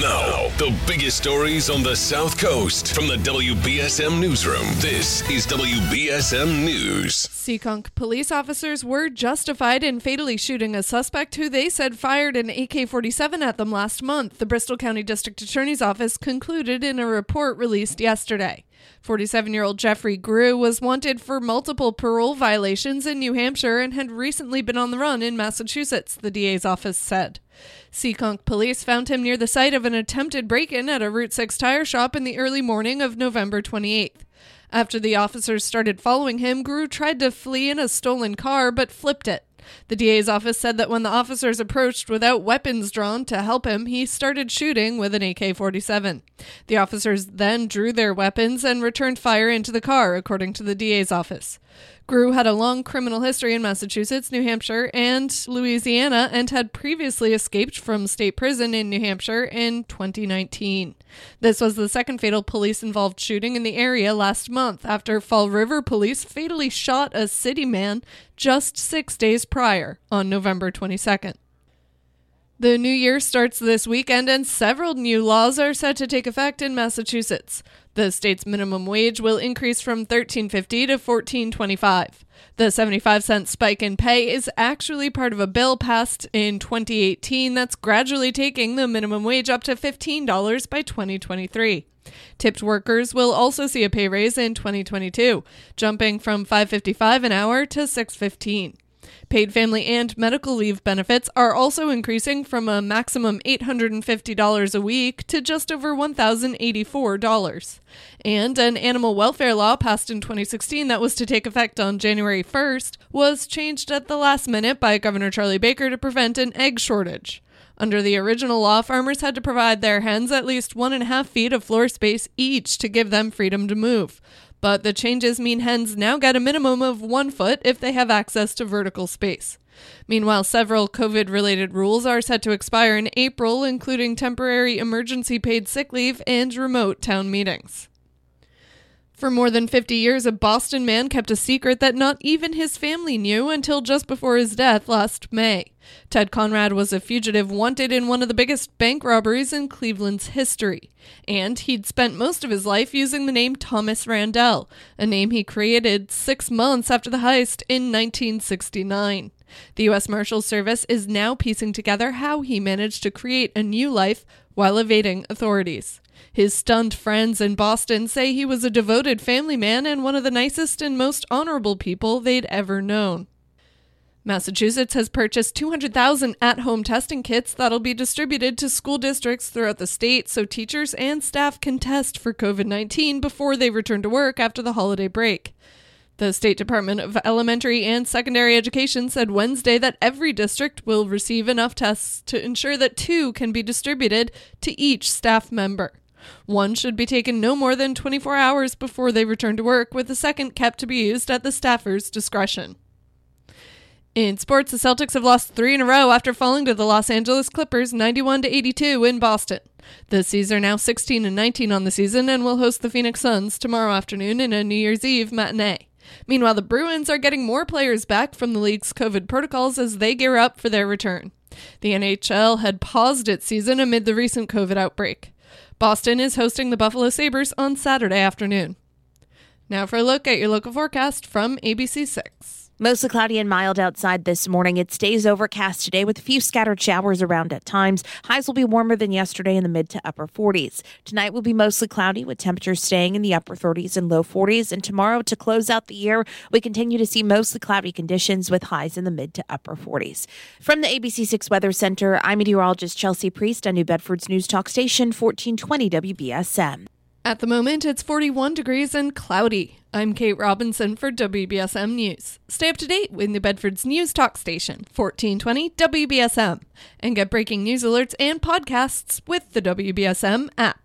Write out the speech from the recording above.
Now, the biggest stories on the South Coast from the WBSM Newsroom. This is WBSM News. Seekonk police officers were justified in fatally shooting a suspect who they said fired an AK 47 at them last month, the Bristol County District Attorney's Office concluded in a report released yesterday. 47 year old Jeffrey Grew was wanted for multiple parole violations in New Hampshire and had recently been on the run in Massachusetts, the DA's office said. Seekonk police found him near the site of an attempted break in at a Route 6 tire shop in the early morning of November 28th. After the officers started following him, Grew tried to flee in a stolen car but flipped it. The DA's office said that when the officers approached without weapons drawn to help him, he started shooting with an AK 47. The officers then drew their weapons and returned fire into the car, according to the DA's office. Grew had a long criminal history in Massachusetts, New Hampshire, and Louisiana, and had previously escaped from state prison in New Hampshire in 2019. This was the second fatal police involved shooting in the area last month after Fall River police fatally shot a city man just six days prior on November 22nd. The new year starts this weekend, and several new laws are set to take effect in Massachusetts. The state's minimum wage will increase from $13.50 to $14.25. The 75 cent spike in pay is actually part of a bill passed in 2018 that's gradually taking the minimum wage up to $15 by 2023. Tipped workers will also see a pay raise in 2022, jumping from 5.55 an hour to 6.15. Paid family and medical leave benefits are also increasing from a maximum $850 a week to just over $1,084. And an animal welfare law passed in 2016 that was to take effect on January 1st was changed at the last minute by Governor Charlie Baker to prevent an egg shortage. Under the original law, farmers had to provide their hens at least one and a half feet of floor space each to give them freedom to move. But the changes mean hens now get a minimum of one foot if they have access to vertical space. Meanwhile, several COVID related rules are set to expire in April, including temporary emergency paid sick leave and remote town meetings. For more than 50 years, a Boston man kept a secret that not even his family knew until just before his death last May. Ted Conrad was a fugitive wanted in one of the biggest bank robberies in Cleveland's history. And he'd spent most of his life using the name Thomas Randele, a name he created six months after the heist in 1969. The U.S. Marshals Service is now piecing together how he managed to create a new life while evading authorities. His stunned friends in Boston say he was a devoted family man and one of the nicest and most honorable people they'd ever known. Massachusetts has purchased 200,000 at home testing kits that'll be distributed to school districts throughout the state so teachers and staff can test for COVID 19 before they return to work after the holiday break. The State Department of Elementary and Secondary Education said Wednesday that every district will receive enough tests to ensure that two can be distributed to each staff member. One should be taken no more than 24 hours before they return to work, with the second kept to be used at the staffer's discretion. In sports, the Celtics have lost three in a row after falling to the Los Angeles Clippers 91 to 82 in Boston. The C's are now 16 and 19 on the season and will host the Phoenix Suns tomorrow afternoon in a New Year's Eve matinee. Meanwhile, the Bruins are getting more players back from the league's COVID protocols as they gear up for their return. The NHL had paused its season amid the recent COVID outbreak. Boston is hosting the Buffalo Sabres on Saturday afternoon. Now for a look at your local forecast from ABC6. Mostly cloudy and mild outside this morning. It stays overcast today with a few scattered showers around at times. Highs will be warmer than yesterday in the mid to upper 40s. Tonight will be mostly cloudy with temperatures staying in the upper 30s and low 40s. And tomorrow, to close out the year, we continue to see mostly cloudy conditions with highs in the mid to upper 40s. From the ABC6 Weather Center, I'm meteorologist Chelsea Priest on New Bedford's News Talk Station 1420 WBSM. At the moment, it's 41 degrees and cloudy. I'm Kate Robinson for WBSM News. Stay up to date with New Bedford's News Talk Station, 1420 WBSM, and get breaking news alerts and podcasts with the WBSM app.